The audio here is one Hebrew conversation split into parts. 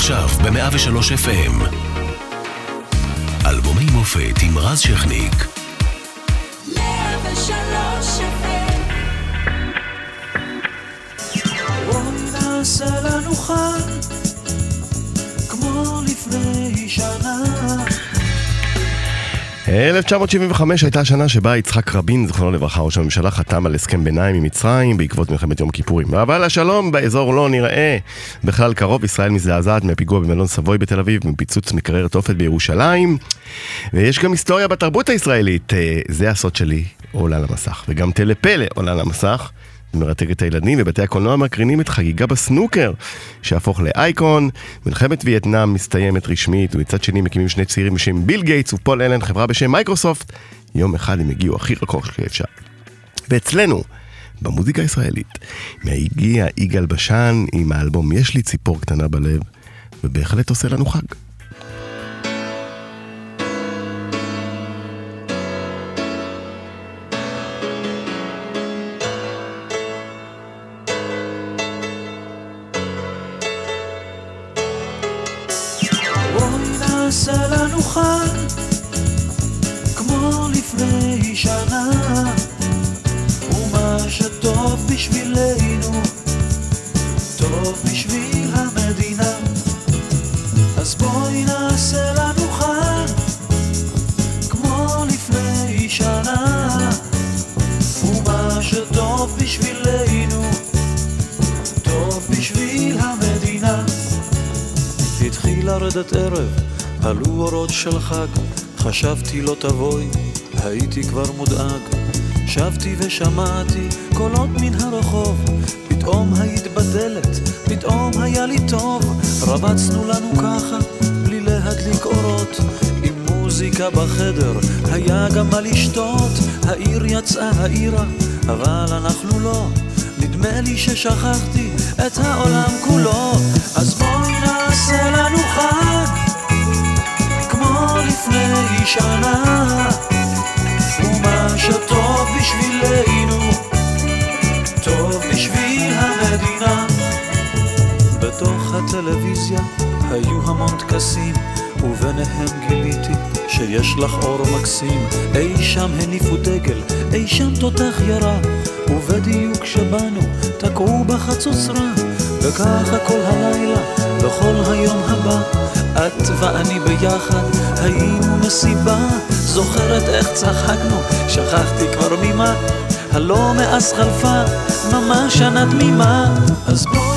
עכשיו ב-103 FM. אלבומי מופת עם רז שכניק. 103 FM בואי נעשה לנו חג, כמו לפני שנה. 1975 הייתה השנה שבה יצחק רבין, זכרונו לברכה, ראש הממשלה, חתם על הסכם ביניים עם מצרים בעקבות מלחמת יום כיפורים. אבל השלום באזור לא נראה בכלל קרוב. ישראל מזדעזעת מהפיגוע במלון סבוי בתל אביב, מפיצוץ מקרר תופת בירושלים. ויש גם היסטוריה בתרבות הישראלית. אה, זה הסוד שלי, עולה למסך. וגם טלפלא עולה למסך. מרתק את הילדים, ובתי הקולנוע מקרינים את חגיגה בסנוקר, שהפוך לאייקון. מלחמת וייטנאם מסתיימת רשמית, ומצד שני מקימים שני צעירים בשם ביל גייטס ופול אלן, חברה בשם מייקרוסופט. יום אחד הם הגיעו הכי רחוק שאפשר. ואצלנו, במוזיקה הישראלית, הגיע יגאל בשן עם האלבום "יש לי ציפור קטנה בלב", ובהחלט עושה לנו חג. שנה. ומה שטוב בשבילנו, טוב בשביל המדינה. אז בואי נעשה לנו חג, כמו לפני שנה. ומה שטוב בשבילנו, טוב בשביל המדינה. התחיל לרדת ערב, עלו אורות של חג, חשבתי לא תבואי, הייתי כבר מודאג. שבתי ושמעתי קולות מן הרחוב, פתאום היית בדלת, פתאום היה לי טוב. רבצנו לנו ככה, בלי להדליק אורות, עם מוזיקה בחדר, היה גם מה לשתות. העיר יצאה העירה, אבל אנחנו לא. נדמה לי ששכחתי את העולם כולו, אז בואי נעשה לנו חג, לפני שנה, ומה שטוב בשבילנו, טוב בשביל המדינה. בתוך הטלוויזיה היו המון טקסים, וביניהם גיליתי שיש לך אור מקסים. אי שם הניפו דגל, אי שם תותח ירה, ובדיוק כשבאנו תקעו בחצוצרה. וככה כל הלילה וכל היום הבא, את ואני ביחד היינו מסיבה. זוכרת איך צחקנו, שכחתי כבר ממה, הלא מאז חלפה ממש שנה תמימה. אז בואי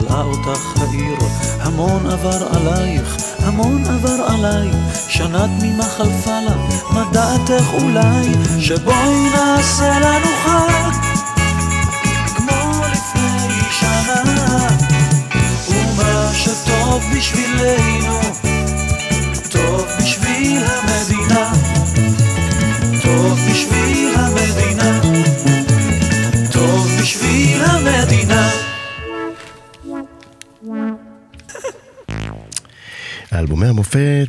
בלעה אותך העיר. המון עבר עלייך, המון עבר עליי, שנה תמימה חלפה לה, מה דעתך אולי, שבואי נעשה לנו חג,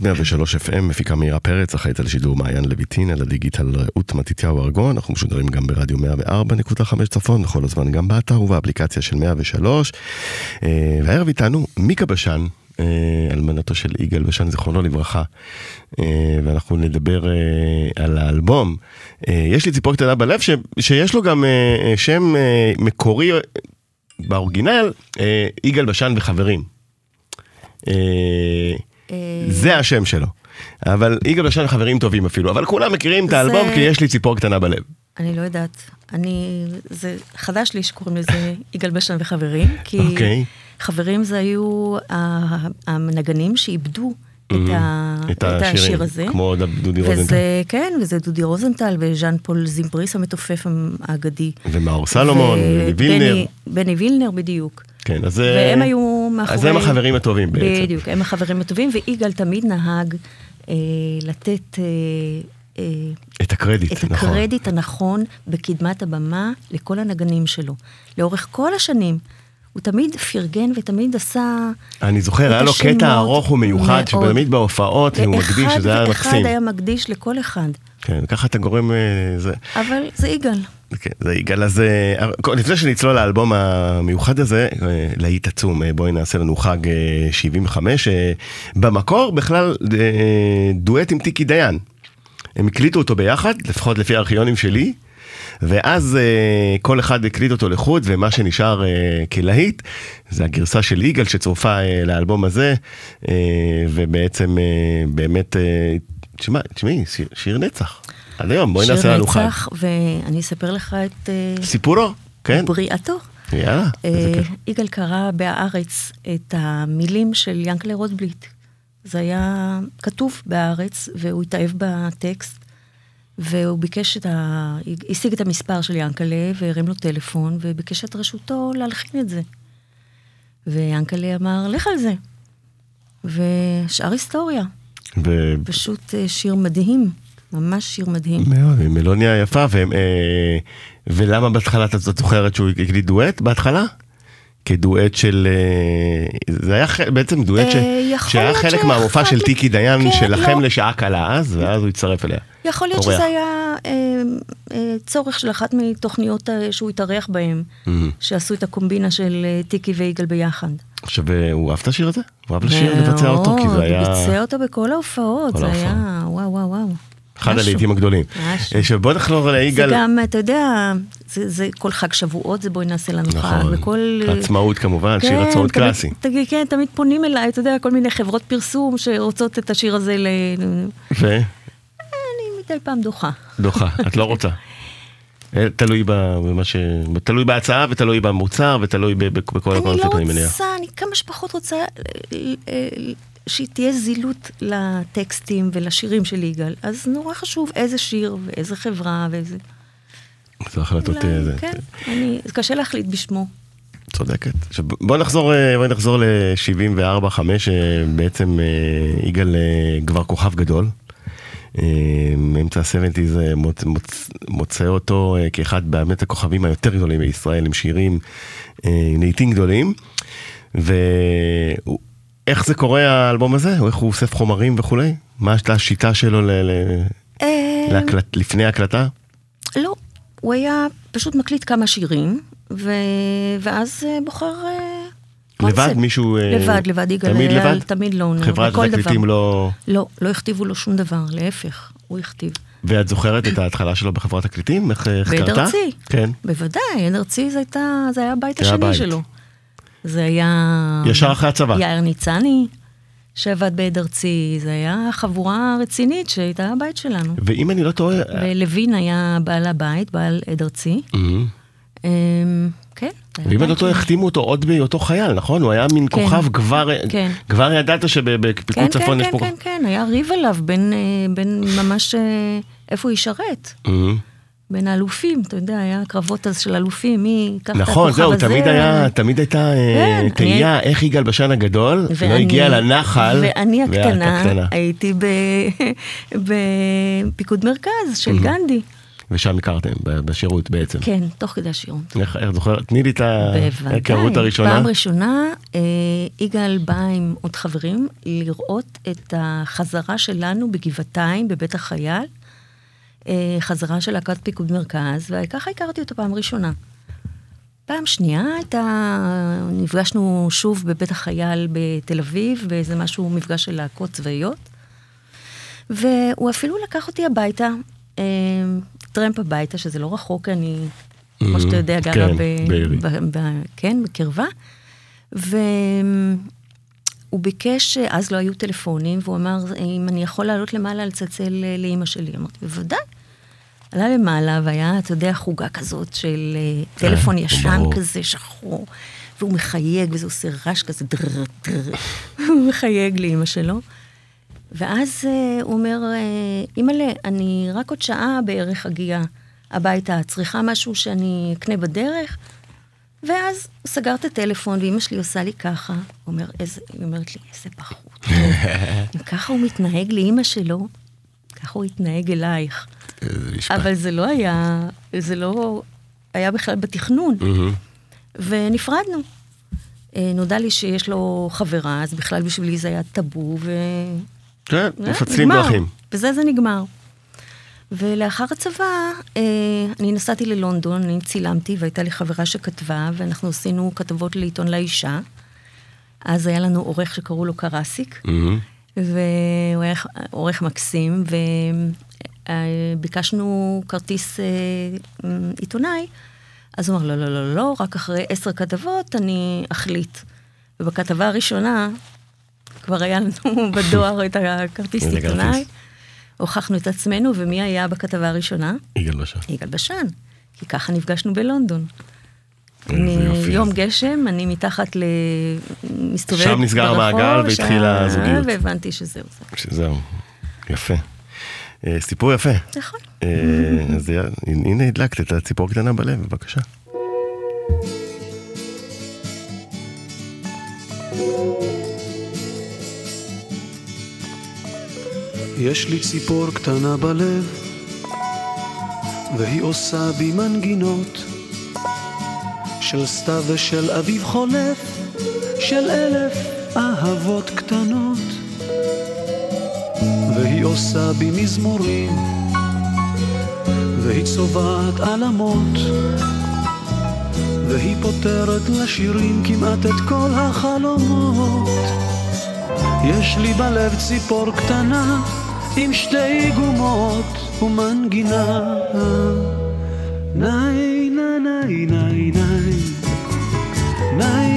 103 FM, מפיקה מאירה פרץ, אחראית על שידור מעיין לויטין, על הדיגיטל רעות מתתיהו ארגון, אנחנו משודרים גם ברדיו 104.5 צפון, בכל הזמן גם באתר ובאפליקציה של 103. אה, והערב איתנו מיקה בשן, אה, אלמנתו של יגאל בשן, זיכרונו לברכה, אה, ואנחנו נדבר על האלבום. יש לי ציפור קטנה בלב, ש, שיש לו גם שם מקורי באורגינל, יגאל בשן וחברים. אה, זה השם שלו. אבל יגאל בשן חברים טובים אפילו, אבל כולם מכירים את האלבום כי יש לי ציפור קטנה בלב. אני לא יודעת. אני, זה חדש לי שקוראים לזה יגאל בשן וחברים, כי אוקיי. חברים זה היו ה- הנגנים שאיבדו את, ה, את את השיר הזה. כמו דודי רוזנטל. וזה, כן, וזה דודי רוזנטל וז'אן פול זימבריס המתופף האגדי. ומאור סלומון, ובני- וילנר. בני וילנר, בדיוק. כן, אז... והם היו מאחורי... אז הם החברים הטובים בעצם. בדיוק, הם החברים הטובים, ויגאל תמיד נהג אה, לתת אה, אה, את הקרדיט, את נכון. הקרדיט הנכון בקדמת הבמה לכל הנגנים שלו. לאורך כל השנים. הוא תמיד פרגן ותמיד עשה... אני זוכר, היה לו קטע ארוך ומיוחד. שתמיד בהופעות הוא מקדיש, שזה היה מקסים. היה מקדיש לכל אחד. כן, ככה אתה גורם... אה, זה... אבל זה יגאל. כן, זה יגאל, אז אה, לפני שנצלול לאלבום המיוחד הזה, אה, להיט עצום, בואי נעשה לנו חג אה, 75. אה, במקור בכלל דואט עם טיקי דיין. הם הקליטו אותו ביחד, לפחות לפי הארכיונים שלי, ואז אה, כל אחד הקליט אותו לחוד, ומה שנשאר אה, כלהיט זה הגרסה של יגאל שצורפה אה, לאלבום הזה, אה, ובעצם אה, באמת, אה, תשמע, תשמעי, שיר, שיר נצח. עד היום, בואי נעשה לנו חג. שיר נצח, ואני אספר לך את אה, סיפורו, כן? בריאתו. יאללה, איזה אה, כיף. יגאל קרא בהארץ את המילים של ינקלה רוטבליט. זה היה כתוב בהארץ, והוא התאהב בטקסט, והוא ביקש את ה... השיג את המספר של ינקלה, והרים לו טלפון, וביקש את רשותו להלחין את זה. ויאנקלה אמר, לך על זה. ושאר היסטוריה. ו- פשוט אה, שיר מדהים, ממש שיר מדהים. מאוד, מלוניה יפה, והם, אה, ולמה בהתחלה את זוכרת שהוא הקליט דואט בהתחלה? כדואט של... אה, זה היה בעצם דואט ש... אה, שהיה חלק מהמופע של טיקי דיין כן, שלכם לא. לשעה קלה אז, ואז הוא הצטרף אליה. יכול להיות. שזה היה אה, צורך של אחת מתוכניות שהוא התארח בהן, שעשו את הקומבינה של טיקי ויגאל ביחד. עכשיו, הוא אהב את השיר הזה? הוא אהב לשיר, לבצע אותו, כי זה היה הוא ביצע אותו בכל ההופעות, זה. היה וואו וואו וואו. אחד. הלעיתים הגדולים. משהו. אה, עכשיו בוא נחזור זה ליגאל. גם, אתה יודע, זה, זה כל חג שבועות, זה בואי נעשה לנו חג, נכון, וכל... עצמאות כמובן, שיר כן, עצמאות תמיד- קלאסי. תגיד, כן, תמיד פונים אליי, אתה יודע, כל מיני חברות פרסום שרוצות את השיר הזה ל... ו? אני מדי פעם דוחה. דוחה, את לא רוצה. אה, תלוי במה ש... תלוי בהצעה ותלוי במוצר ותלוי בכל אני הקונספט, לא אני מניח. רוצה, אני כמה שפחות רוצה אה, אה, שתהיה זילות לטקסטים ולשירים של יגאל. אז נורא חשוב איזה שיר ואיזה חברה ואיזה... זה החלטות... אולי, אה, זה- כן, אני, זה קשה להחליט בשמו. צודקת. עכשיו, בוא נחזור, אה, בוא נחזור ל-74, 5, בעצם אה, יגאל אה, כבר כוכב גדול. אה, מאמצע ה-70's אה, מוצ, מוצ, מוצא אותו אה, כאחד באמת הכוכבים היותר גדולים בישראל, עם שירים אה, לעיתים גדולים. ואיך זה קורה האלבום הזה? או איך הוא אוסף חומרים וכולי? מה הייתה השיטה שלו ל, ל, אה, להקלט, לפני ההקלטה? לא, הוא היה פשוט מקליט כמה שירים, ו... ואז אה, בוחר אה, לבד קונספט. מישהו... לבד, לבד, יגאל תמיד לבד? תמיד לונר, חברת בכל התקליטים. לא... לא, לא הכתיבו לו שום דבר, להפך, הוא הכתיב. ואת זוכרת את ההתחלה שלו בחברת תקליטים? איך איך בעד קרתה? ארצי. כן. בוודאי, עין ארצי זה, זה היה הבית השני. שלו. זה היה... ישר אחרי הצבא. יאיר ניצני, שעבד בעד ארצי, זה היה חבורה רצינית שהייתה הבית שלנו. ואם אני לא טועה... ולוין היה בעל הבית, בעל עד ארצי. אמ, אמ, כן. ואם אני לא טועה. החתימו אותו עוד בהיותו חייל, נכון? הוא היה מין כן. כוכב, כבר כן. כבר ידעת שבפיקוד כן, צפון כן, יש כן, פה... כן, כן, היה ריב עליו בין, אה, בין ממש, אה, איפה הוא ישרת? אמ, בין האלופים, אתה יודע, היה קרבות אז של אלופים, מי ייקח את הכוכב הזה. נכון, זהו, תמיד היה, תמיד הייתה אה, כן, תהייה איך יגאל בשן הגדול לא ואני- הגיע לנחל. ואני ואת הקטנה, הייתי בפיקוד מרכז של גנדי. ושם הכרתם, בשירות בעצם. כן, תוך כדי השירות. איך איך זוכרת? תני לי את ההיכרות. הראשונה. פעם ראשונה, אה, יגאל בא עם עוד חברים לראות את החזרה שלנו בגבעתיים, בבית החייל. אה, חזרה של להקת פיקוד מרכז, וככה הכרתי אותו פעם ראשונה. פעם שנייה הייתה, נפגשנו שוב בבית החייל בתל אביב, באיזה משהו, מפגש של להקות צבאיות. והוא אפילו לקח אותי הביתה, אה, טרמפ הביתה, שזה לא רחוק, אני, כמו שאתה יודע, גרה כן, ב. ב, ב, כן, בקרבה. והוא ביקש, אז לא היו טלפונים, והוא אמר, אם אני יכול לעלות למעלה לצלצל אה, לאימא שלי. אמרתי, בוודאי. עלה למעלה והיה, אתה יודע, חוגה כזאת של אה, טלפון ישן ברור. כזה, שחור, והוא מחייג, וזה עושה רעש כזה, דרר, דרר. הוא מחייג לאימא שלו. ואז אה, הוא אומר, אה, אימא'לה, אני רק עוד שעה בערך אגיע הביתה, צריכה משהו שאני אקנה בדרך? ואז הוא סגר את הטלפון, ואימא שלי עושה לי ככה. אומר, איזה, היא אומרת לי, איזה בחור. אם ככה הוא מתנהג לאימא שלו, ככה הוא יתנהג אלייך. אבל זה לא היה, זה לא היה בכלל בתכנון. ונפרדנו. אה, נודע לי שיש לו חברה, אז בכלל בשבילי זה היה טאבו, ו... כן, מפצלים. דרכים. בזה זה נגמר. ולאחר הצבא, אה, אני נסעתי ללונדון, אני צילמתי, והייתה לי חברה שכתבה, ואנחנו עשינו כתבות לעיתון לאישה. אז היה לנו עורך שקראו לו קרסיק, מהמם. והוא היה עורך מקסים, וביקשנו כרטיס אה, עיתונאי, אז הוא אמר, לא, לא, לא, לא, רק אחרי עשר כתבות אני אחליט. ובכתבה הראשונה, כבר היה לנו בדואר את הכרטיס עיתונאי. הוכחנו את עצמנו, ומי היה בכתבה הראשונה? יגאל בשן. יגאל בשן, כי ככה נפגשנו בלונדון. יום גשם, אני מתחת ל... מסתובבת שם נסגר ברחוב, המעגל והתחילה הזוגיות. והבנתי שזהו זה. שזהו. יפה. אה, סיפור יפה. נכון. אה, אז הנה הדלקת את הציפור קטנה בלב, בבקשה. יש לי ציפור קטנה בלב, והיא עושה בי מנגינות של סתיו ושל אביב חולף, של אלף אהבות קטנות. והיא עושה בי מזמורים, והיא צובעת עלמות, והיא פותרת לשירים כמעט את כל החלומות. יש לי בלב ציפור קטנה עם שתי גומות ומנגינה. ניי ניי ניי ניי ניי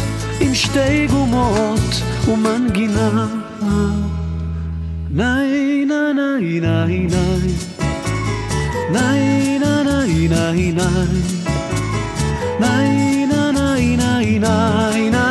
עם שתי גומות ומנגינה. ניי ניי ניי ניי ניי נה ניי ניי ניי ניי נה ניי ניי ניי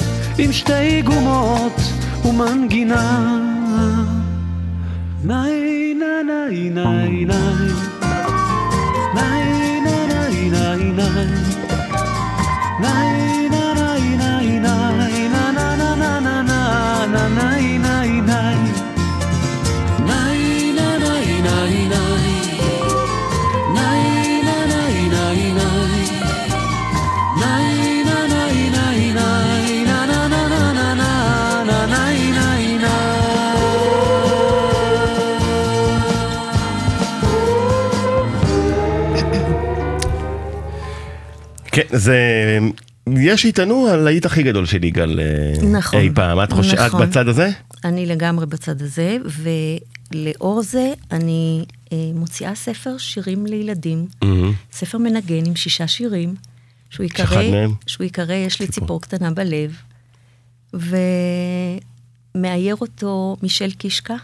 עם שתי גומות ומנגינה. ניי ניי ניי ניי כן, זה... יש שיטענו הלהיט הכי גדול של יגאל אה, נכון, אי פעם. את חושבת, את נכון. בצד הזה? אני לגמרי בצד הזה, ולאור זה אני אה, מוציאה ספר שירים לילדים, מהמם. ספר מנגן עם שישה שירים, שהוא ייקרא? שהוא ייקרא יש לי. ציפור קטנה בלב, ומאייר אותו מישל קישקה,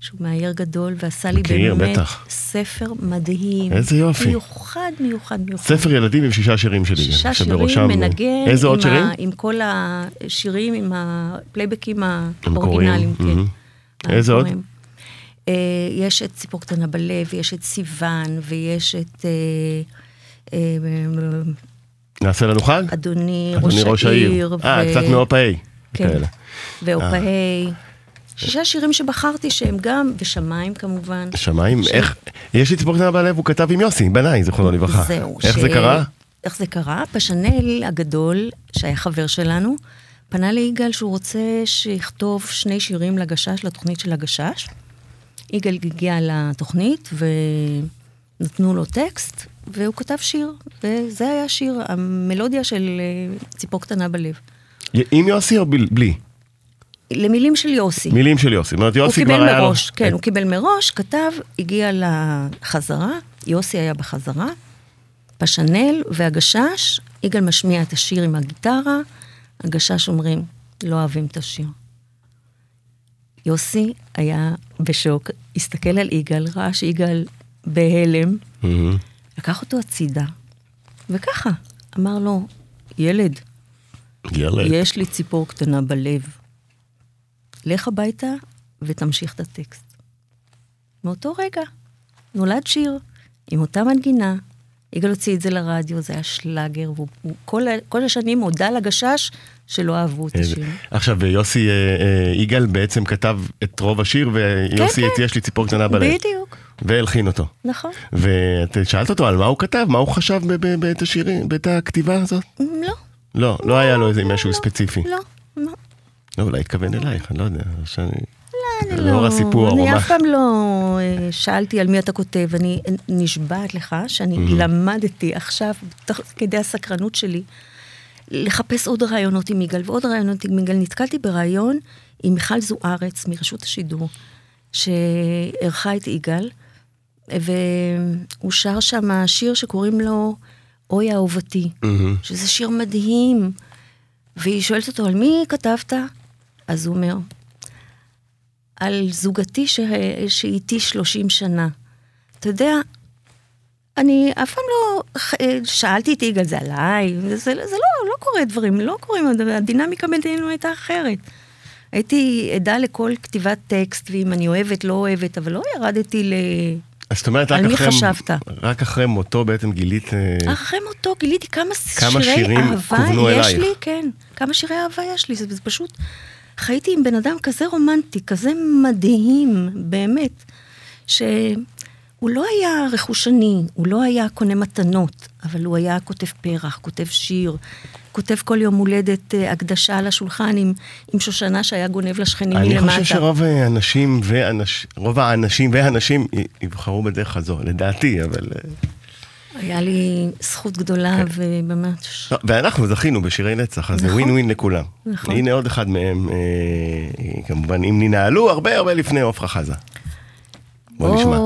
שהוא מאייר גדול, ועשה לי מכיר, באמת בטח. ספר מדהים. איזה יופי. מיוחד, מיוחד, מיוחד. ספר ילדים עם שישה שירים של יגאל. שישה שירים, מנגן, איזה עוד שירים? ה, עם כל השירים, עם הפלייבקים האורגינליים, כן. מהמם. איזה עוד? אה, יש את ציפור קטנה בלב, יש את סיוון, ויש את אה, אה, נעשה לנו חג? אדוני אדוני ראש העיר. אה, ו- קצת מאופאי. כן. ואופאי. שישה שירים שבחרתי שהם גם, ושמיים כמובן. שמיים, ש- איך, יש לי ציפור קטנה בלב, הוא כתב עם יוסי, בניי, זיכרונו לברכה. זהו. איך ש- זה קרה? איך זה קרה? פשנל הגדול, שהיה חבר שלנו, פנה ליגאל שהוא רוצה שיכתוב שני שירים לגשש, לתוכנית של הגשש. יגאל הגיע לתוכנית ונתנו לו טקסט, והוא כתב שיר, וזה היה שיר, המלודיה של אה, ציפור קטנה בלב. עם יוסי או בל- בלי? למילים של יוסי. מילים של יוסי. זאת אומרת, יוסי כבר היה לו... מראש, כן, הוא קיבל מראש, כתב, הגיע לחזרה, יוסי היה בחזרה, פשנל והגשש, יגאל משמיע את השיר עם הגיטרה, הגשש אומרים, לא אוהבים את השיר. יוסי היה בשוק, הסתכל על יגאל, ראה שיגאל בהלם, מהמם. לקח אותו הצידה, וככה, אמר לו, ילד, ילד. יש לי ציפור קטנה בלב. לך הביתה ותמשיך את הטקסט. מאותו רגע נולד שיר עם אותה מנגינה. יגאל הוציא את זה לרדיו, זה היה שלאגר, והוא הוא כל, כל השנים הודה לגשש שלא אהבו את איזה- השיר. עכשיו, יוסי, אה, אה, יגאל בעצם כתב את רוב השיר, ויוסי כן, את כן. יש לי ציפור קטנה בלב. בדיוק, והלחין אותו. נכון. ואת שאלת אותו על מה הוא כתב, מה הוא חשב ב- ב- בעת השירים, בעת הכתיבה הזאת? לא, לא, לא היה לו איזה משהו ספציפי. לא, לא. לא, אולי התכוון אלייך, אני לא יודע. שאני... אני לאור הסיפור, אני. אף פעם לא אה, שאלתי על מי אתה כותב, אני נשבעת לך שאני למדתי עכשיו, תוך כדי הסקרנות שלי, לחפש עוד רעיונות עם יגאל ועוד רעיונות עם יגאל. נתקלתי ברעיון עם מיכל זוארץ מרשות השידור, שאירחה את יגאל, והוא שר שם שיר שקוראים לו אוי אהובתי, מהמם. שזה שיר מדהים. והיא שואלת אותו, על מי כתבת? אז הוא אומר, על זוגתי ש... שאיתי 30 שנה. אתה יודע, אני אף פעם לא שאלתי את יגאל, זה עליי, זה, זה לא, לא קורה דברים, לא קורים, הדינמיקה בינינו הייתה אחרת. הייתי עדה לכל כתיבת טקסט, ואם אני אוהבת, לא אוהבת, אבל לא ירדתי ל... אז זאת אומרת, רק אחרי... חשבת? רק אחרי מותו בעצם גילית... אה, אחרי מותו גיליתי כמה, כמה שירי אהבה יש אלייך. לי, כן, כמה שירי אהבה יש לי, זה, זה פשוט, חייתי עם בן אדם כזה רומנטי, כזה מדהים, באמת, שהוא לא היה רכושני, הוא לא היה קונה מתנות, אבל הוא היה כותב פרח, כותב שיר, כותב כל יום הולדת אה, הקדשה על השולחן עם, עם שושנה שהיה גונב לשכנים אני מלמטה. חושב שרוב האנשים ואנש... רוב האנשים והנשים יבחרו בדרך הזו, לדעתי, אבל... היה לי זכות גדולה, כן. ובאמת, לא, ואנחנו זכינו בשירי נצח, אז זה נכון. ווין ווין לכולם. נכון. הנה עוד אחד מהם, אה, כמובן, אם ננעלו הרבה הרבה לפני עופרה חזה. בוא נשמע.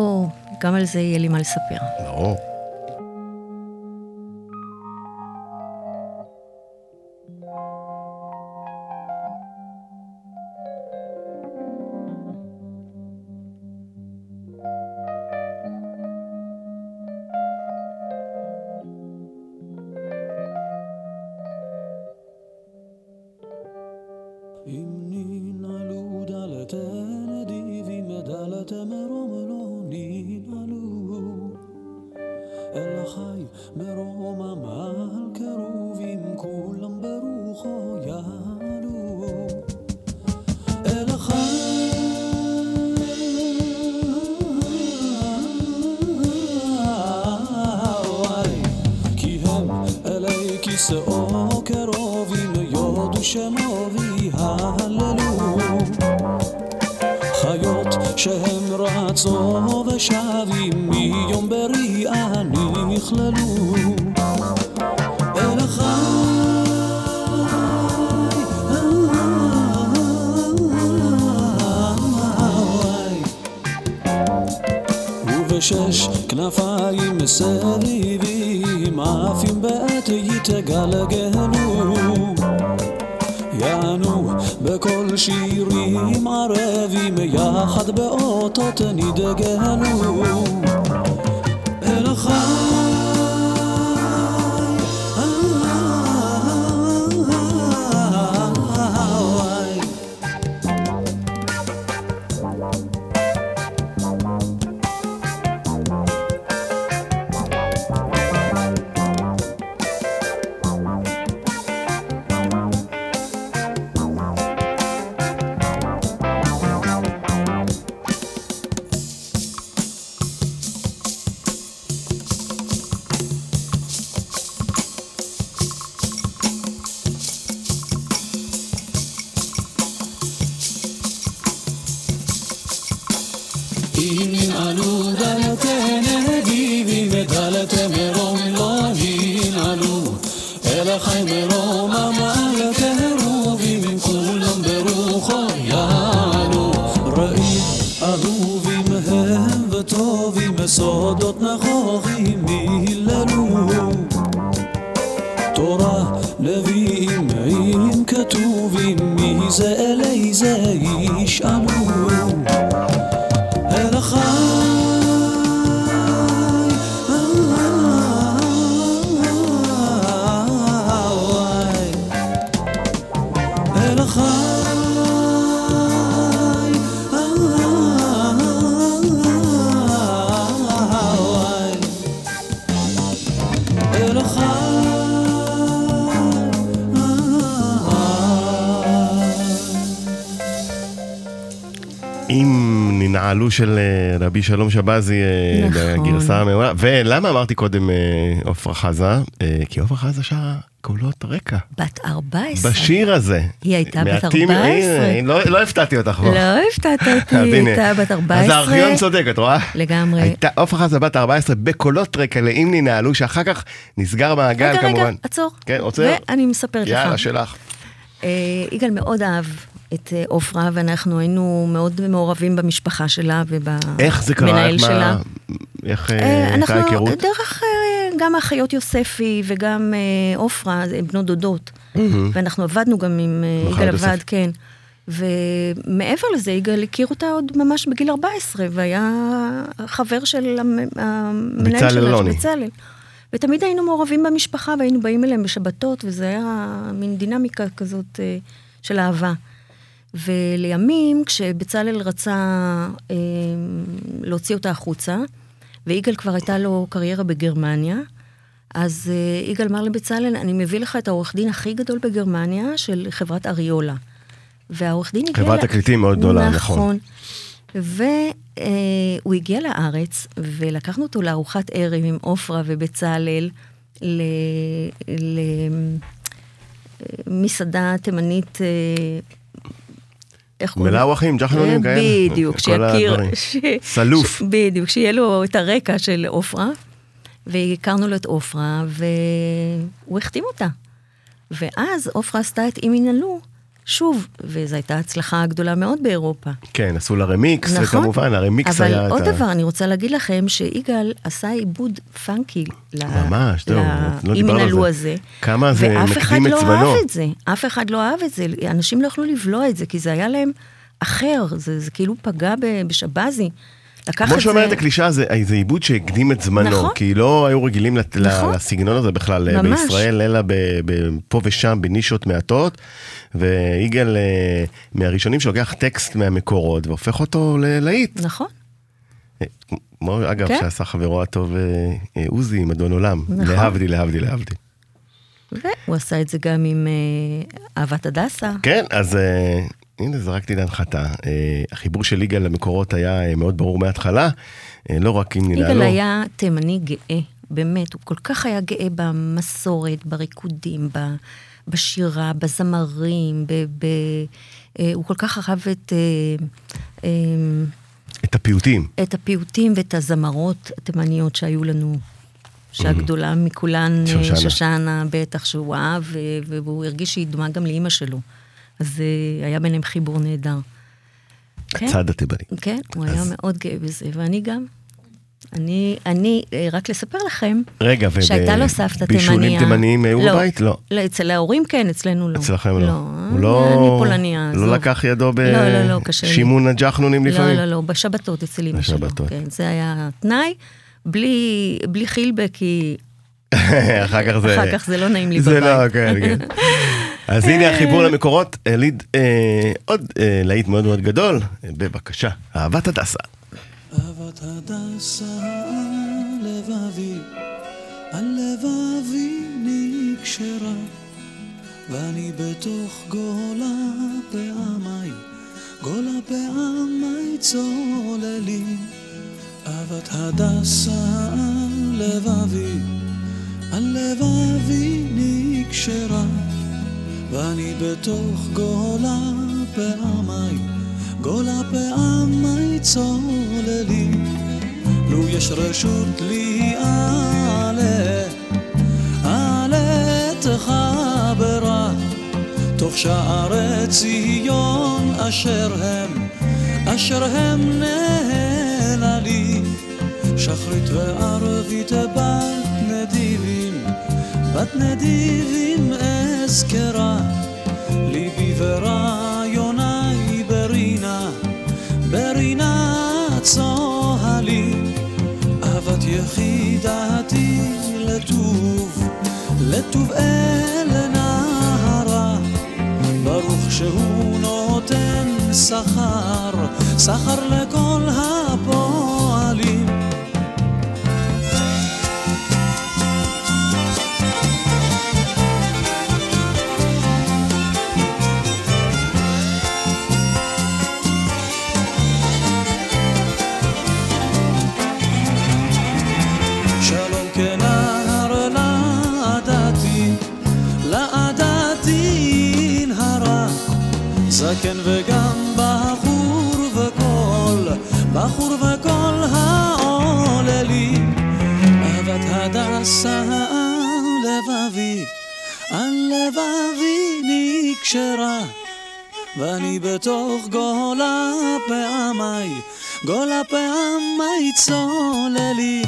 גם על זה יהיה לי מה לספר. ברור. you. אל החי אם ננעלו של אה, רבי שלום שבזי אה, נכון. בגרסה המעולה. ולמה אמרתי קודם אה, עפרה חזה? כי עפרה חזה שרה קולות רקע. בת 14. בשיר הזה. היא הייתה בת מעטים- 14. הנה, לא לא הפתעתי אותך. לא הפתעת אותי, היא. הייתה בת 14. אז הארכיון צודק, את רואה? לגמרי. הייתה עפרה חזה בת 14 בקולות רקע לאם ננעלו, שאחר כך נסגר מעגל רגע, כמובן. רגע, עצור. כן, עוצר? ואני מספרת לך. יאללה, שלך. יגאל מאוד אהב את אה, עופרה, ואנחנו היינו מאוד מעורבים במשפחה שלה ובמנהל איך זה קרה? איך שלה. אה, אה, הייתה אנחנו, ההיכרות? דרך גם האחיות יוספי וגם עופרה, זה בנות דודות. ואנחנו עבדנו גם עם יגאל. עבד, כן. ומעבר לזה, יגאל הכיר אותה עוד ממש בגיל 14, והיה חבר של המ- המנהל שלה, בצלאל. ותמיד היינו מעורבים במשפחה, והיינו באים אליהם בשבתות, וזה היה מין דינמיקה כזאת של אהבה. ולימים, כשבצלאל רצה אה, להוציא אותה החוצה, ויגאל כבר הייתה לו קריירה בגרמניה, אז אה, יגאל אמר לבצלאל, אני מביא לך את העורך דין הכי גדול בגרמניה של חברת אריולה. והעורך דין הגיע... חברת תקליטים מאוד גדולה, נכון. נכון. והוא הגיע לארץ, ולקחנו אותו לארוחת ערב עם עופרה ובצלאל, למסעדה תימנית, אה, איך קוראים? מלאווחים, ג'חנונים כאלה? בדיוק, כל שיכיר. ש- סלוף. ש- בדיוק, שיהיה לו את הרקע של עופרה, והכרנו לו את עופרה, והוא החתים אותה. ואז עופרה עשתה את אם ינעלו, שוב, וזו הייתה הצלחה גדולה מאוד באירופה. כן, עשו לה רמיקס, נכון. וכמובן, הרמיקס היה אבל את עוד ה... דבר, אני רוצה להגיד לכם שעיגל עשה עיבוד פאנקי ממש, זהו, ל- לא דיברנו על זה. הזה. כמה זה ואף אחד מקדים את לא זמנו. אהב את זה, אף אחד לא אהב את זה, אנשים לא יכלו לבלוע את זה, כי זה היה להם אחר, זה, זה כאילו פגע בשבזי. לקח כמו את שאומרת זה... הקלישה, זה זה עיבוד שהקדים את זמנו, נכון. כי לא היו רגילים לת- נכון. לסגנון הזה בכלל אה, ממש. בישראל, אלא ב- ב- פה ושם בנישות מעטות, ויגאל אה, מהראשונים שלוקח טקסט מהמקורות והופך אותו ללהיט. נכון, אה, כמו אגב, כן. שעשה חברו הטוב אה, אה, עוזי עם אדון עולם, נכון. להבדיל, להבדיל, להבדיל. והוא עשה את זה גם עם אה, אהבת הדסה. כן, אז אה, הנה זרקתי להנחתה. אה, החיבור של יגאל למקורות היה אה, מאוד ברור מההתחלה, אה, לא רק אם ננעלו. יגאל היה תימני גאה, באמת, הוא כל כך היה גאה במסורת, בריקודים, ב- בשירה, בזמרים, ב, ב, אה, הוא כל כך אהב את, אה, אה, את הפיוטים. את הפיוטים ואת הזמרות התימניות שהיו לנו. שהגדולה מכולן, שושנה. שושנה, בטח, שהוא אהב, והוא הרגיש שהיא דומה גם לאימא שלו. אז היה ביניהם חיבור נהדר. כן, הצד התימני. כן, הוא היה מאוד גאה בזה, ואני גם. אני, אני, אה, רק לספר לכם, רגע, שהייתה לו סבתא תימניה. בישולים תימניים היו לא, בבית? לא. לא, אצל ההורים כן, אצלנו לא. אצלכם לא. לא, הוא לא... אני פולניה. לא עזוב. לקח ידו לא, לא, לא. בשימון הג'חנונים לפעמים? לא, לא, לא, בשבתות אצל אמא שלו. בשבתות. כן, זה היה התנאי. בלי, בלי חילבה, כי אחר כך זה... אחר כך זה לא נעים לי זה בבית. לא, כן, כן. אז הנה החיבור למקורות, הליד אה, עוד אה, להיט מאוד מאוד גדול. אה, בבקשה, אהבת הדסה. אהבת הדסה על לבבי, על לבבי נקשרה, ואני בתוך גולה פעמי, גולה פעמי צוללים. אהבת הדסה על לבבי, על לבבי נקשרה, ואני בתוך גולה פעמי, גולה פעמי צוללים. לו יש רשות לי אעלה, אעלה תחברה, תוך שערי ציון אשר הם, אשר הם נהללים. שחרית וערבית בת נדיבים, בת נדיבים אזכרה, ליבי ורעיוני ברינה, ברינה צוהלים, אהבת יחידתי לטוב, לטוב אל נהרה, ברוך שהוא נותן שכר, שכר לכל הפועלים. בתוך גולה פעמי, גולה פעמי צוללים.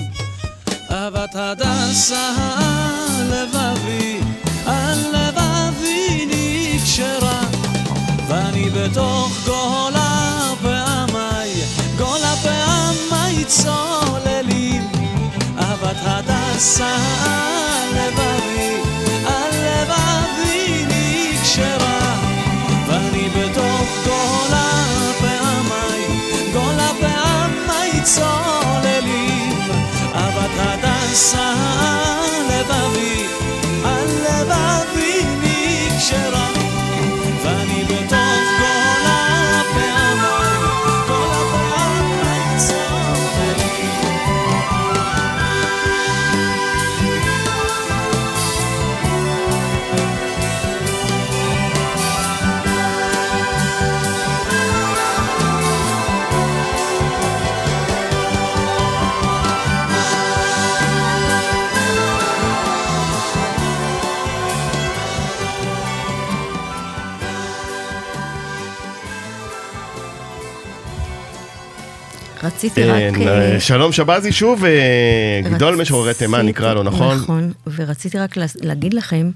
אהבת הדסה על לבבי, על לבבי נקשרה. ואני בתוך גולה פעמי, גולה פעמי צוללים. אהבת הדסה לבבי, צוללים. אהבת הדסה על לבבי, רציתי רק... אה, שלום שבזי שוב, אה, גדול משוררי תימן נקרא לו, נכון? נכון, ורציתי רק לה- להגיד לכם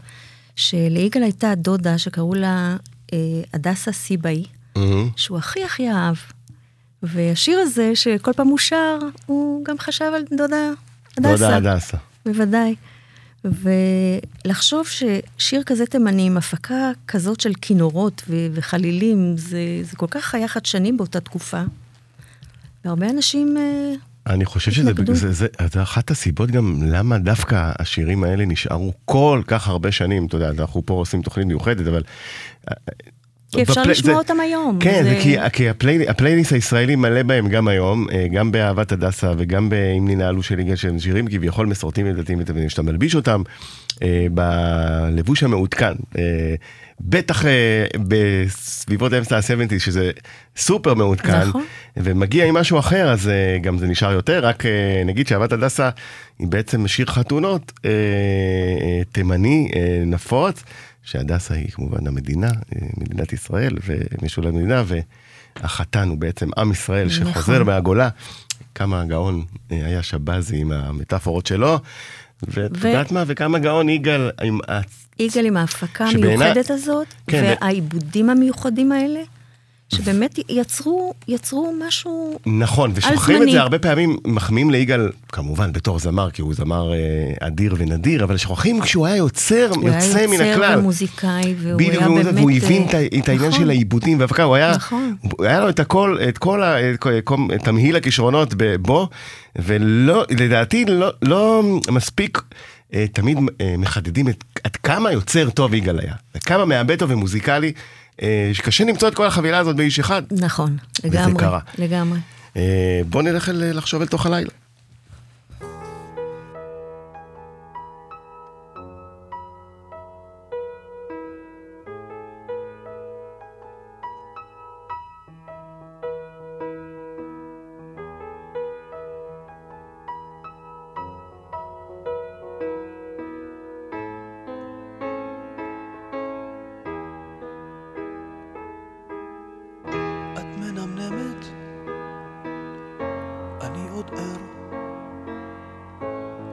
שליגאל הייתה דודה שקראו לה אה, הדסה סיבאי. שהוא הכי הכי אהב. והשיר הזה, שכל פעם הוא שר, הוא גם חשב על דודה הדסה. דודה הדסה. בוודאי. ולחשוב ששיר כזה תימני עם הפקה כזאת של כינורות ו- וחלילים, זה, זה כל כך היה חדשני באותה תקופה. והרבה אנשים... אה, אני חושב שזה התנגדו. זה, זה, זה אחת הסיבות גם למה דווקא השירים האלה נשארו כל כך הרבה שנים, אתה יודע, אנחנו פה עושים תוכנית מיוחדת, אבל... אה, כי אפשר בפלי- לשמוע זה- אותם היום. כן, זה- זה כי, כי הפלי, הפלייליסט הישראלי מלא בהם גם היום, אה, גם באהבת הדסה וגם באם ננהלו של יגאל שהם שירים כביכול מסורתיים לדתיים ותמידים, שאתה מלביש אותם אה, בלבוש המעודכן. אה, בטח אה, בסביבות אמצע ה-70, שזה סופר מעודכן, נכון. ומגיע עם משהו אחר, אז אה, גם זה נשאר יותר, רק אה, נגיד שאהבת הדסה היא בעצם שיר חתונות תימני נפוץ. שהדסה היא כמובן המדינה, מדינת ישראל, ומשול המדינה, והחתן הוא בעצם עם ישראל שחוזר נכון. מהגולה. כמה גאון אה, היה שבזי עם המטאפורות שלו, ואת ו- יודעת מה, וכמה גאון יגאל עם יגאל עם ההפקה המיוחדת הזאת, כן, והעיבודים המיוחדים האלה, שבאמת יצרו, יצרו משהו... נכון, ושוכחים את. זה הרבה פעמים, מחמיאים ליגאל, כמובן בתור זמר, כי הוא זמר אה, אדיר ונדיר, אבל שוכחים כשהוא היה יוצר, הוא היה יוצא מן יוצר הכלל. ומוזיקאי, והוא בדיוק, היה והוא, באמת... והוא הבין אה, את, את העניין נכון. של העיבודים וההפקה, הוא היה, נכון. הוא- היה לו את הכל, את כל, ה, את כל, כל תמהיל הכישרונות בו, ולא, לדעתי לא, לא מספיק, תמיד אה, מחדדים את, עד כמה יוצר טוב יגאל היה, וכמה טוב ומוזיקלי, אה, שקשה למצוא את כל החבילה הזאת באיש אחד. נכון, לגמרי. לגמרי. אה, בוא נלך לחשוב אל תוך הלילה. אני עוד ער,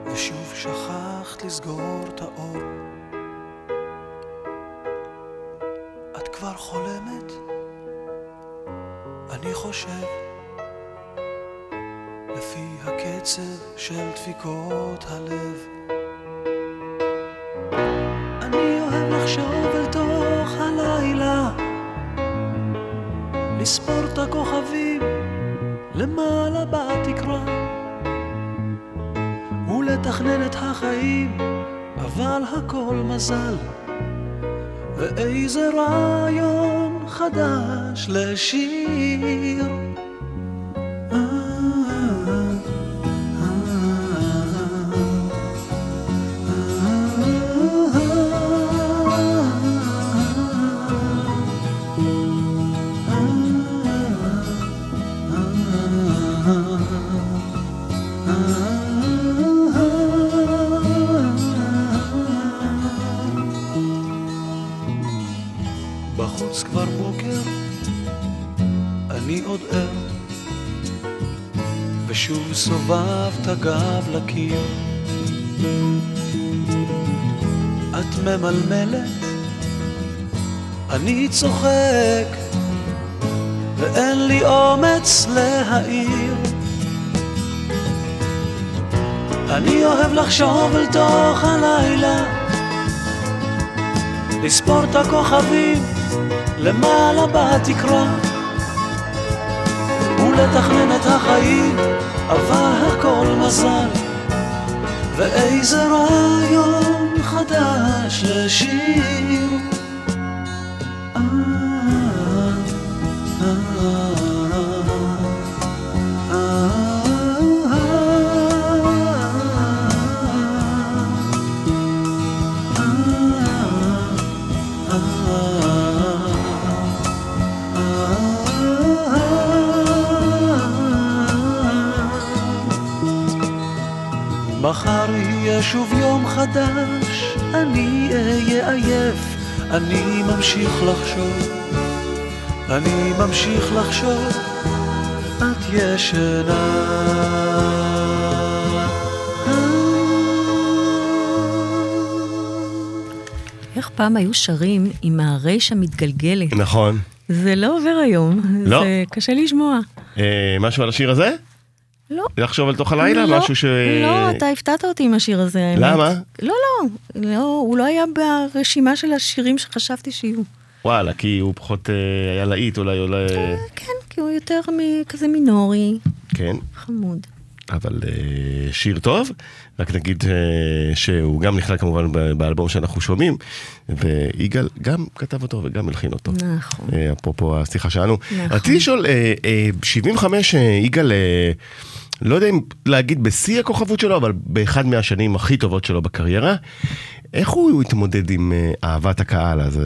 ושוב שכחת לסגור את האור. את כבר חולמת, אני חושב, לפי הקצב של דפיקות הלב. אני אוהב לחשוב אל תוך הלילה לספור את הכוכבים למעלה בתקרה ולתכנן את החיים אבל הכל מזל. ואיזה רעיון חדש לשיר הגב לקיר. את ממלמלת, אני צוחק, ואין לי אומץ להעיר. אני אוהב לחשוב אל תוך הלילה לספור את הכוכבים למעלה בתקרה ולתכנן את החיים, אבל הכל מזל ואיזה רעיון חדש לשיר יהיה שוב יום חדש, אני אהיה עייף, אני ממשיך לחשוב, אני ממשיך לחשוב, את ישנה. איך פעם היו שרים עם הרייש המתגלגלת? נכון. זה לא עובר היום. לא. זה קשה לשמוע. אה, משהו על השיר הזה? לא. לחשוב אל תוך הלילה? לא, משהו ש... לא, אתה הפתעת אותי עם השיר הזה, האמת. למה? לא, לא, לא, הוא לא היה ברשימה של השירים שחשבתי שיהיו. וואלה, כי הוא פחות אה, היה להיט, אולי, אולי... כן, כי הוא יותר מ- כזה מינורי, כן. חמוד. אבל אה, שיר טוב, רק נגיד אה, שהוא גם נכלל כמובן באלבום שאנחנו שומעים, ויגאל גם כתב אותו וגם הלחין אותו. נכון. אה, אפרופו השיחה שלנו. נכון. רציתי לשאול, אה, אה, 75 אה, יגאל, אה, לא יודע אם להגיד בשיא הכוכבות שלו, אבל באחד מהשנים הכי טובות שלו בקריירה. איך הוא התמודד עם אה, אהבת הקהל? אז אה,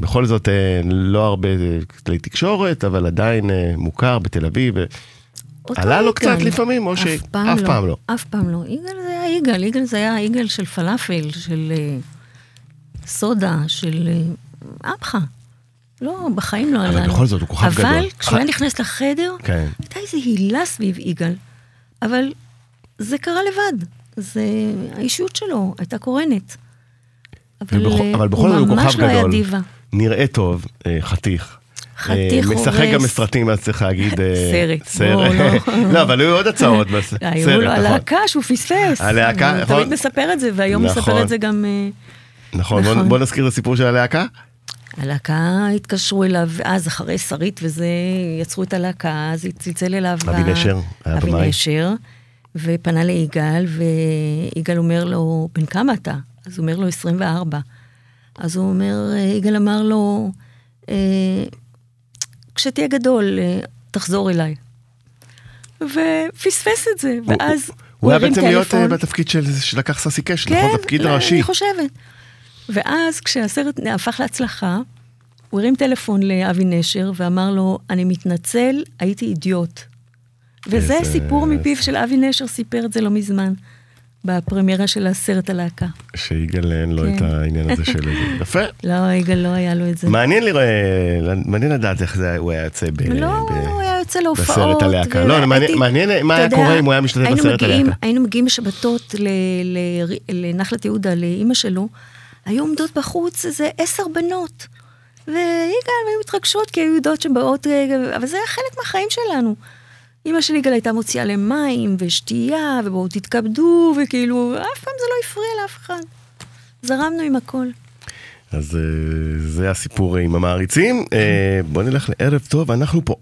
בכל זאת אה, לא הרבה כלי תקשורת, אבל עדיין מוכר בתל אביב. עלה לו. קצת לפעמים, או ש- אף פעם לא. פעם לא? אף פעם לא. יגאל זה היה יגאל, יגאל זה היה יגאל של פלאפל, של... סודה של עמך. לא, בחיים לא אבל עלה לו. בכל זאת, הוא כוכב גדול. אבל כשהוא היה נכנס לחדר, כן. הייתה איזו הילה סביב יגאל. אבל זה קרה לבד. זה, האישיות שלו הייתה קורנת. אבל, אה, אבל בכל זאת הוא ממש כוכב לא היה גדול. דיבה. נראה טוב, אה, חתיך. חתיך אה, משחק הורס. גם בסרטים, אז צריך להגיד... סרט. סרט. בוא, לא. לא, אבל היו עוד הצעות. היו לו נכון. הלהקה שהוא פספס. הלהקה, הוא נכון. תמיד מספר את זה, והיום נכון. מספר את זה גם... נכון, נכון. בוא נזכיר את הסיפור של הלהקה. הלהקה התקשרו אליו, אז אחרי שרית וזה, יצרו את הלהקה, אז צלצל אליו... אבי נשר, אבי. נשר, ופנה ליגאל, ויגאל אומר לו, בן כמה אתה? אז הוא אומר לו, 24. אז הוא אומר, יגאל אמר לו, "אה, כשתהיה גדול, אה, תחזור אליי. ופספס את זה, הוא- ואז הוא הוא היה הרים בעצם להיות טלפון. אה, בתפקיד של- שלקח ססי קש, כן, נכון? תפקיד לא, ראשי. אני חושבת. ואז כשהסרט הפך להצלחה, הוא הרים טלפון לאבי נשר ואמר לו, אני מתנצל, הייתי אידיוט. וזה איזה- סיפור מפיו של אבי נשר, סיפר את זה לא מזמן, בפרמיירה של הסרט הלהקה. שיגאל אין לו כן. את העניין הזה של... יפה. לא, יגאל לא היה לו את זה. מעניין לראות, מעניין לדעת איך זה, הוא היה יוצא ב... לא, ב- הוא היה יוצא להופעות. בסרט הלהקה. לא, מעניין- והייתי- מעניין מה אתה היה קורה אם הוא היה משתתף בסרט הלהקה. היינו מגיעים בשבתות ל- ל- לנחלת יהודה, לאימא שלו, היו עומדות בחוץ איזה עשר בנות. ויגאל, והיו מתרגשות כי היו יודעות שבאות, אה, אבל זה היה חלק מהחיים שלנו. אימא של יגאל הייתה מוציאה להם מים ושתייה, ובואו תתכבדו, וכאילו, אף פעם זה לא הפריע לאף אחד. זרמנו עם הכל. אז אה, זה הסיפור עם המעריצים. אה, בוא נלך לערב טוב, אנחנו פה.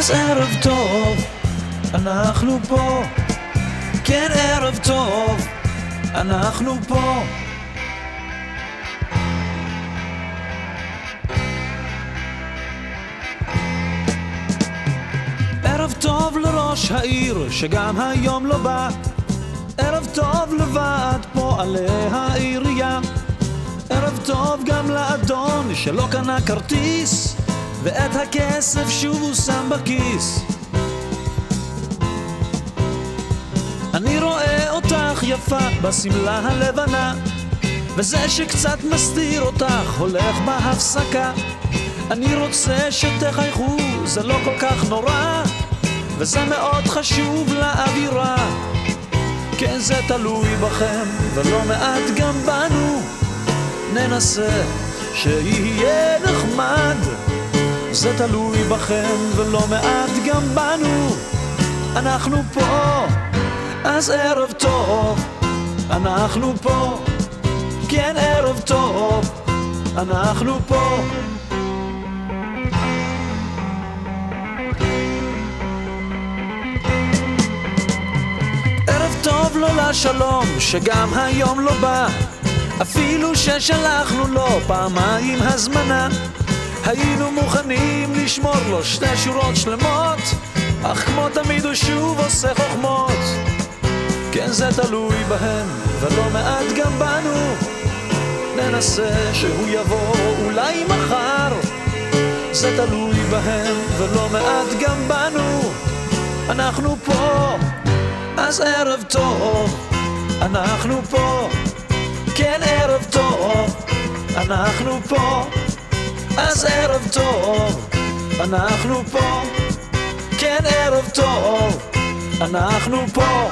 אז ערב טוב, אנחנו פה. כן, ערב טוב, אנחנו פה. ערב טוב לראש העיר, שגם היום לא בא. ערב טוב לוועד פועלי העירייה. ערב טוב גם לאדון שלא קנה כרטיס, ואת הכסף שוב הוא שם בכיס. אני רואה אותך יפה בשמלה הלבנה, וזה שקצת מסתיר אותך הולך בהפסקה. אני רוצה שתחייכו, זה לא כל כך נורא, וזה מאוד חשוב לאווירה. כן, זה תלוי בכם, ולא מעט גם בנו. ננסה שיהיה נחמד. זה תלוי בכם, ולא מעט גם בנו. אנחנו פה, אז ערב טוב. אנחנו פה, כן ערב טוב. אנחנו פה. טוב לו לשלום, שגם היום לא בא. אפילו ששלחנו לו פעמיים הזמנה. היינו מוכנים לשמור לו שתי שורות שלמות, אך כמו תמיד הוא שוב עושה חוכמות. כן, זה תלוי בהם, ולא מעט גם בנו. ננסה שהוא יבוא אולי מחר. זה תלוי בהם, ולא מעט גם בנו. אנחנו פה, אז ערב טוב. אנחנו פה, כן ערב טוב. אנחנו פה, אז ערב טוב. אנחנו פה, כן ערב טוב. אנחנו פה.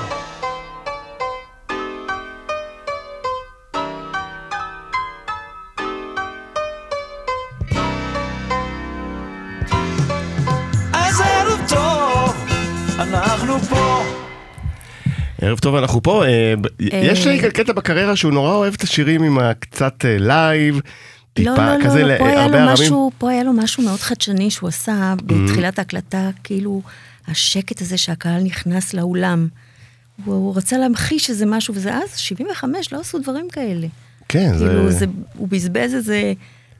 אז ערב טוב, אנחנו פה. ערב טוב, אנחנו פה. אה, ב- יש אה, לי קטע בקריירה שהוא נורא אוהב את השירים עם הקצת אה, live, טיפה לא, לא, כזה לא, לא, פה היה, לו. משהו, פה היה לו משהו מאוד חדשני שהוא עשה Mm-hmm. בתחילת ההקלטה, כאילו השקט הזה שהקהל נכנס לאולם. הוא, הוא רצה להמחיש איזה משהו, וזה אז, 75, לא עשו דברים כאלה. כן, כאילו, זה... זה, הוא בזבז איזה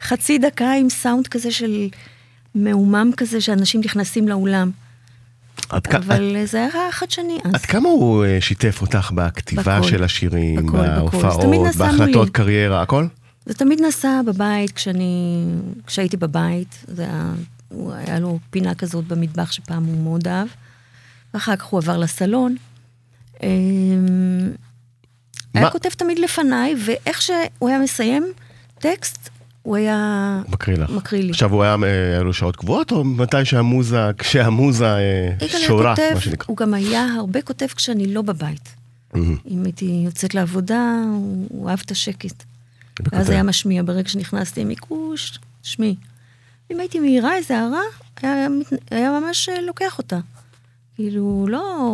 חצי דקה עם סאונד כזה של מהומם כזה, שאנשים נכנסים לאולם. עד כ- אבל זה היה חדשני אז. עד כמה הוא אה, שיתף אותך בכתיבה בכל. של השירים, בכל, בהופעות, בהחלטות מולי. קריירה, הכל? זה תמיד נעשה בבית, כשאני, כשהייתי בבית, זה היה, הוא, היה לו פינה כזאת במטבח שפעם הוא מאוד אהב, ואחר כך הוא עבר לסלון. אמ, היה מה- כותב תמיד לפניי, ואיך שהוא היה מסיים טקסט, הוא היה מקריא לך. מקריא לי. עכשיו הוא היה, אה, היה לו שעות קבועות, או מתי שהמוזה, כשהמוזה אה, היה שורה, כותב, מה שנקרא? הוא גם היה הרבה כותב כשאני לא בבית. מהמם. אם הייתי יוצאת לעבודה, הוא, הוא אהב את השקט. ואז היה משמיע ברגע שנכנסתי עם מיקוש, שמי. אם הייתי מעירה איזה הערה, היה, היה ממש אה, לוקח אותה. כאילו, לא...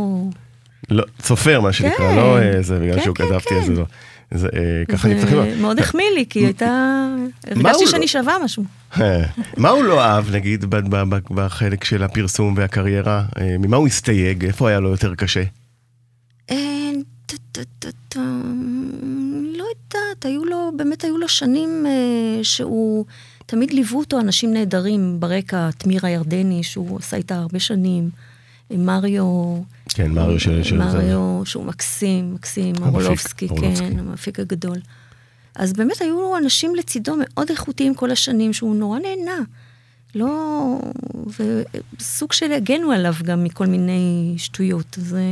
לא, סופר, מה שנקרא, כן. לא אה, זה בגלל כן, שהוא כן, כתבתי כן. איזה לא. זה, אה, ככה נפתחים לו. זה מאוד החמיא לי, כי הייתה... הרגשתי שאני לא- שווה משהו. אה, מה הוא לא אהב, נגיד, בחלק של הפרסום והקריירה? אה, ממה הוא הסתייג? איפה היה לו יותר קשה? יודעת, היו לו, באמת היו לו שנים אה, שהוא, תמיד ליוו אותו אנשים נהדרים ברקע, תמיר הירדני, שהוא עשה איתה הרבה שנים, אה, מריו, כן, מריו של... מריו, שהוא מקסים, מקסים, אורלובסקי. כן, המפיק הגדול. אז באמת היו לו אנשים לצידו מאוד איכותיים כל השנים, שהוא נורא נהנה. לא... וסוג של הגנו עליו גם מכל מיני שטויות. זה...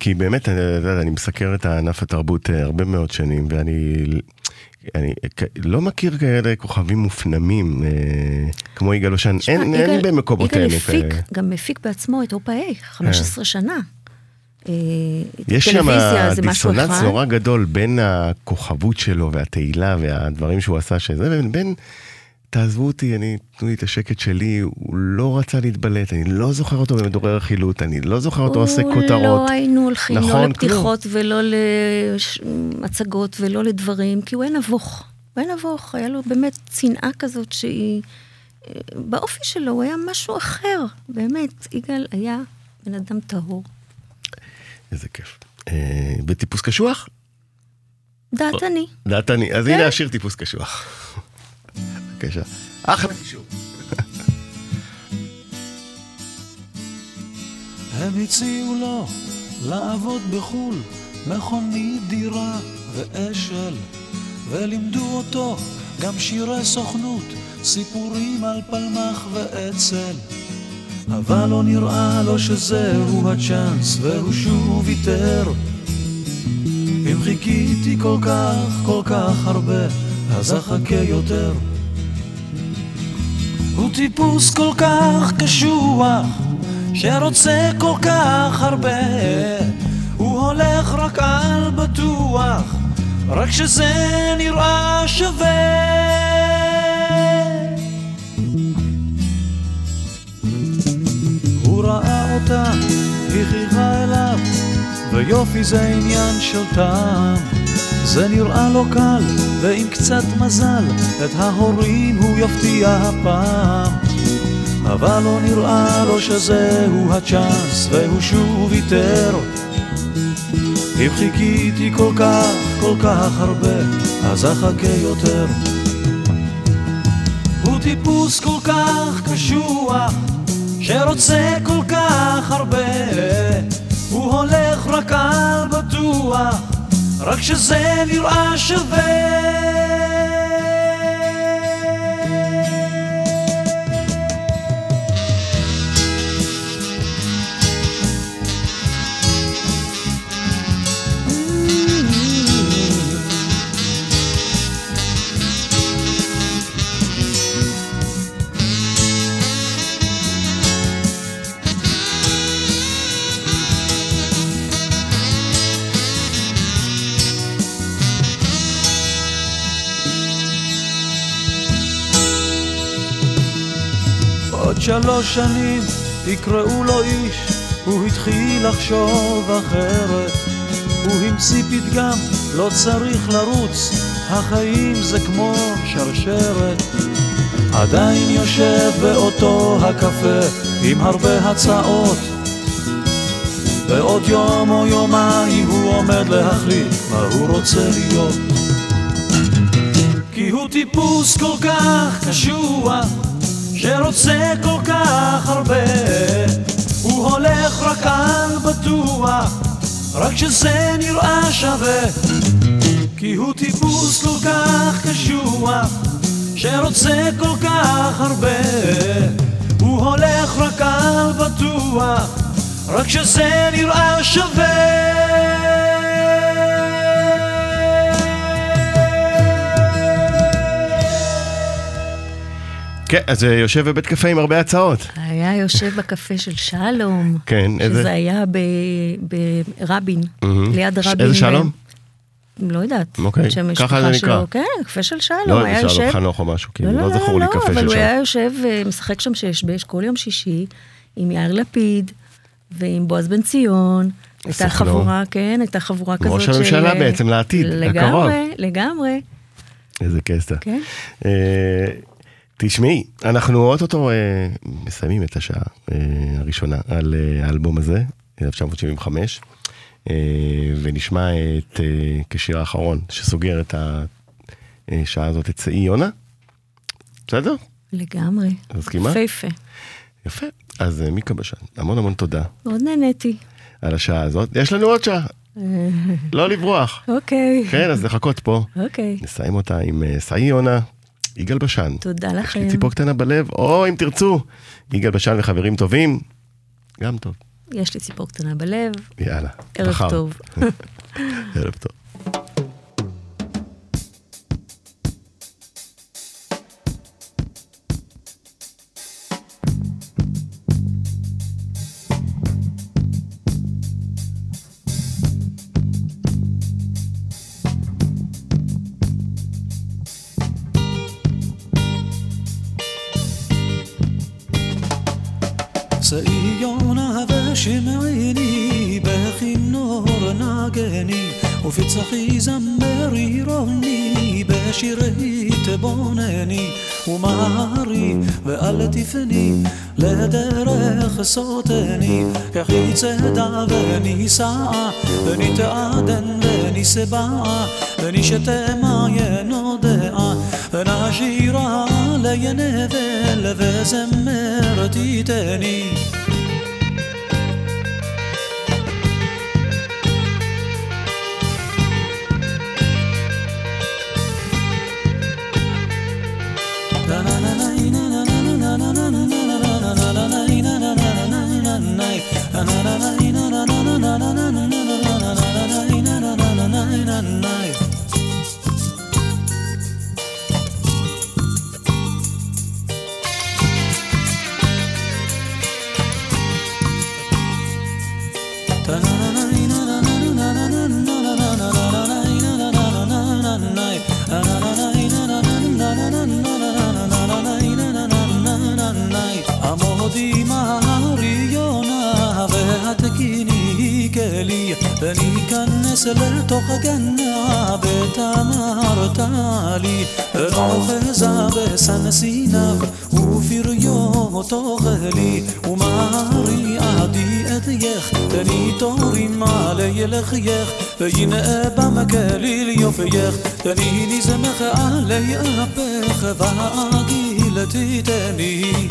כי באמת, אני, אני מסקר את ענף התרבות אה, הרבה מאוד שנים, ואני אני לא מכיר כאלה כוכבים מופנמים, אה, כמו יגאל אושן, אין, אין במקומותינו יגאל הפיק, כאלה. גם מפיק בעצמו את אופה איי, 15 שנה. אה, יש שם דיסוננס. נורא גדול בין הכוכבות שלו והתהילה והדברים שהוא עשה, שזה בין תעזבו אותי, אני, תנו לי את השקט שלי, הוא לא רצה להתבלט, אני לא זוכר אותו במדורי רכילות, אני לא זוכר אותו עושה כותרות. לא היינו הולכים נכון, לא כלום. לפתיחות ולא למצגות ולא לדברים, כי הוא היה נבוך. הוא היה נבוך, היה לו באמת צנעה כזאת שהיא... באופי שלו הוא היה משהו אחר, באמת. יגאל היה בן אדם טהור. איזה כיף. אה, בטיפוס קשוח? דעתני. דעתני. אז כן. הנה השיר טיפוס קשוח. בבקשה. אחלה קישור. הם הציעו לו לעבוד בחו"ל, מכונית דירה ואשל, ולימדו אותו גם שירי סוכנות, סיפורים על פלמח ואצ"ל. אבל לא נראה לו שזהו הצ'אנס, והוא שוב ויתר. אם חיכיתי כל כך, כל כך הרבה, אז אחכה יותר. הוא טיפוס כל כך קשוח, שרוצה כל כך הרבה. הוא הולך רק על בטוח, רק שזה נראה שווה. הוא ראה אותה, היא חייכה אליו, ויופי זה עניין של טעם. זה נראה לו קל, ועם קצת מזל, את ההורים הוא יפתיע הפעם. אבל לא נראה לו שזהו הצ'אנס, והוא שוב ויתר. אם חיכיתי כל כך, כל כך הרבה, אז אחכה יותר. הוא טיפוס כל כך קשוח, שרוצה כל כך הרבה. הוא הולך רק על בטוח, רק שזה נראה שווה. שלוש שנים יקראו לו איש הוא התחיל לחשוב אחרת, הוא המציא פתגם, לא צריך לרוץ, החיים זה כמו שרשרת. עדיין יושב באותו הקפה עם הרבה הצעות. ועוד יום או יומיים הוא עומד להחליט מה הוא רוצה להיות. כי הוא טיפוס כל כך קשוח שרוצה כל כך הרבה. הוא הולך רק על בטוח רק כשזה נראה שווה. כי הוא טיפוס כל כך קשוח שרוצה כל כך הרבה. הוא הולך רק על בטוח רק כשזה נראה שווה כן, אז אה, יושב בבית קפה עם הרבה הצעות. היה יושב בקפה של שלום. כן, איזה? שזה היה ברבין. ליד רבין. איזה שלום? לא יודעת. אוקיי, ככה זה נקרא. כן, קפה של שלום. לא היה שלום חנוך או משהו, כאילו, לא, לא לא, זכור לי לא, קפה אבל של הוא שלום. היה יושב ומשחק שם שש כל יום שישי עם יאיר לפיד ועם בועז בן ציון. הייתה. חבורה, כן, הייתה חבורה כזאת ראש הממשלה של- בעצם, לעתיד, הקרוב. לגמרי, לגמרי, איזה קסטה. כן. אה, תשמעי, אנחנו אוטוטו אה, מסיימים את השעה אה, הראשונה על אה, האלבום הזה, 1975, אה, ונשמע את אה, כשיר האחרון שסוגר את השעה הזאת, את שאי יונה. בסדר? לגמרי. מסכימה? יפהפה. יפה. אז אה, מיקה בשן, המון המון תודה מאוד נהניתי. על השעה הזאת. יש לנו עוד שעה, לא לברוח. אוקיי. כן, אז לחכות פה. אוקיי. נסיים אותה עם אה, שאי יונה, יגאל בשן. תודה יש לי לכם. ציפור קטנה בלב, או אם תרצו, יגאל בשן וחברים טובים, גם טוב. יש לי ציפור קטנה בלב. יאללה. ערב מחר. טוב. ערב טוב. זמרי רוני בשירי תבונני ומהרי ואל תפני לדרך סוטני כחי צדה ונישאה וניתעדן ונישבעה ונשתה מעיין הודעה ונשירה לינבל וזמר תיתני በሚቀንስ ልልቶ ከገና በተማርታሊ ሮኸዛ በሰንሲናብ وفريو تغلي وماري عدي أديخ تاني تورين علي الخيخ فين أبا مكالي ليوفيخ تاني نزمخ علي أبخ. فعاقي لتي تاني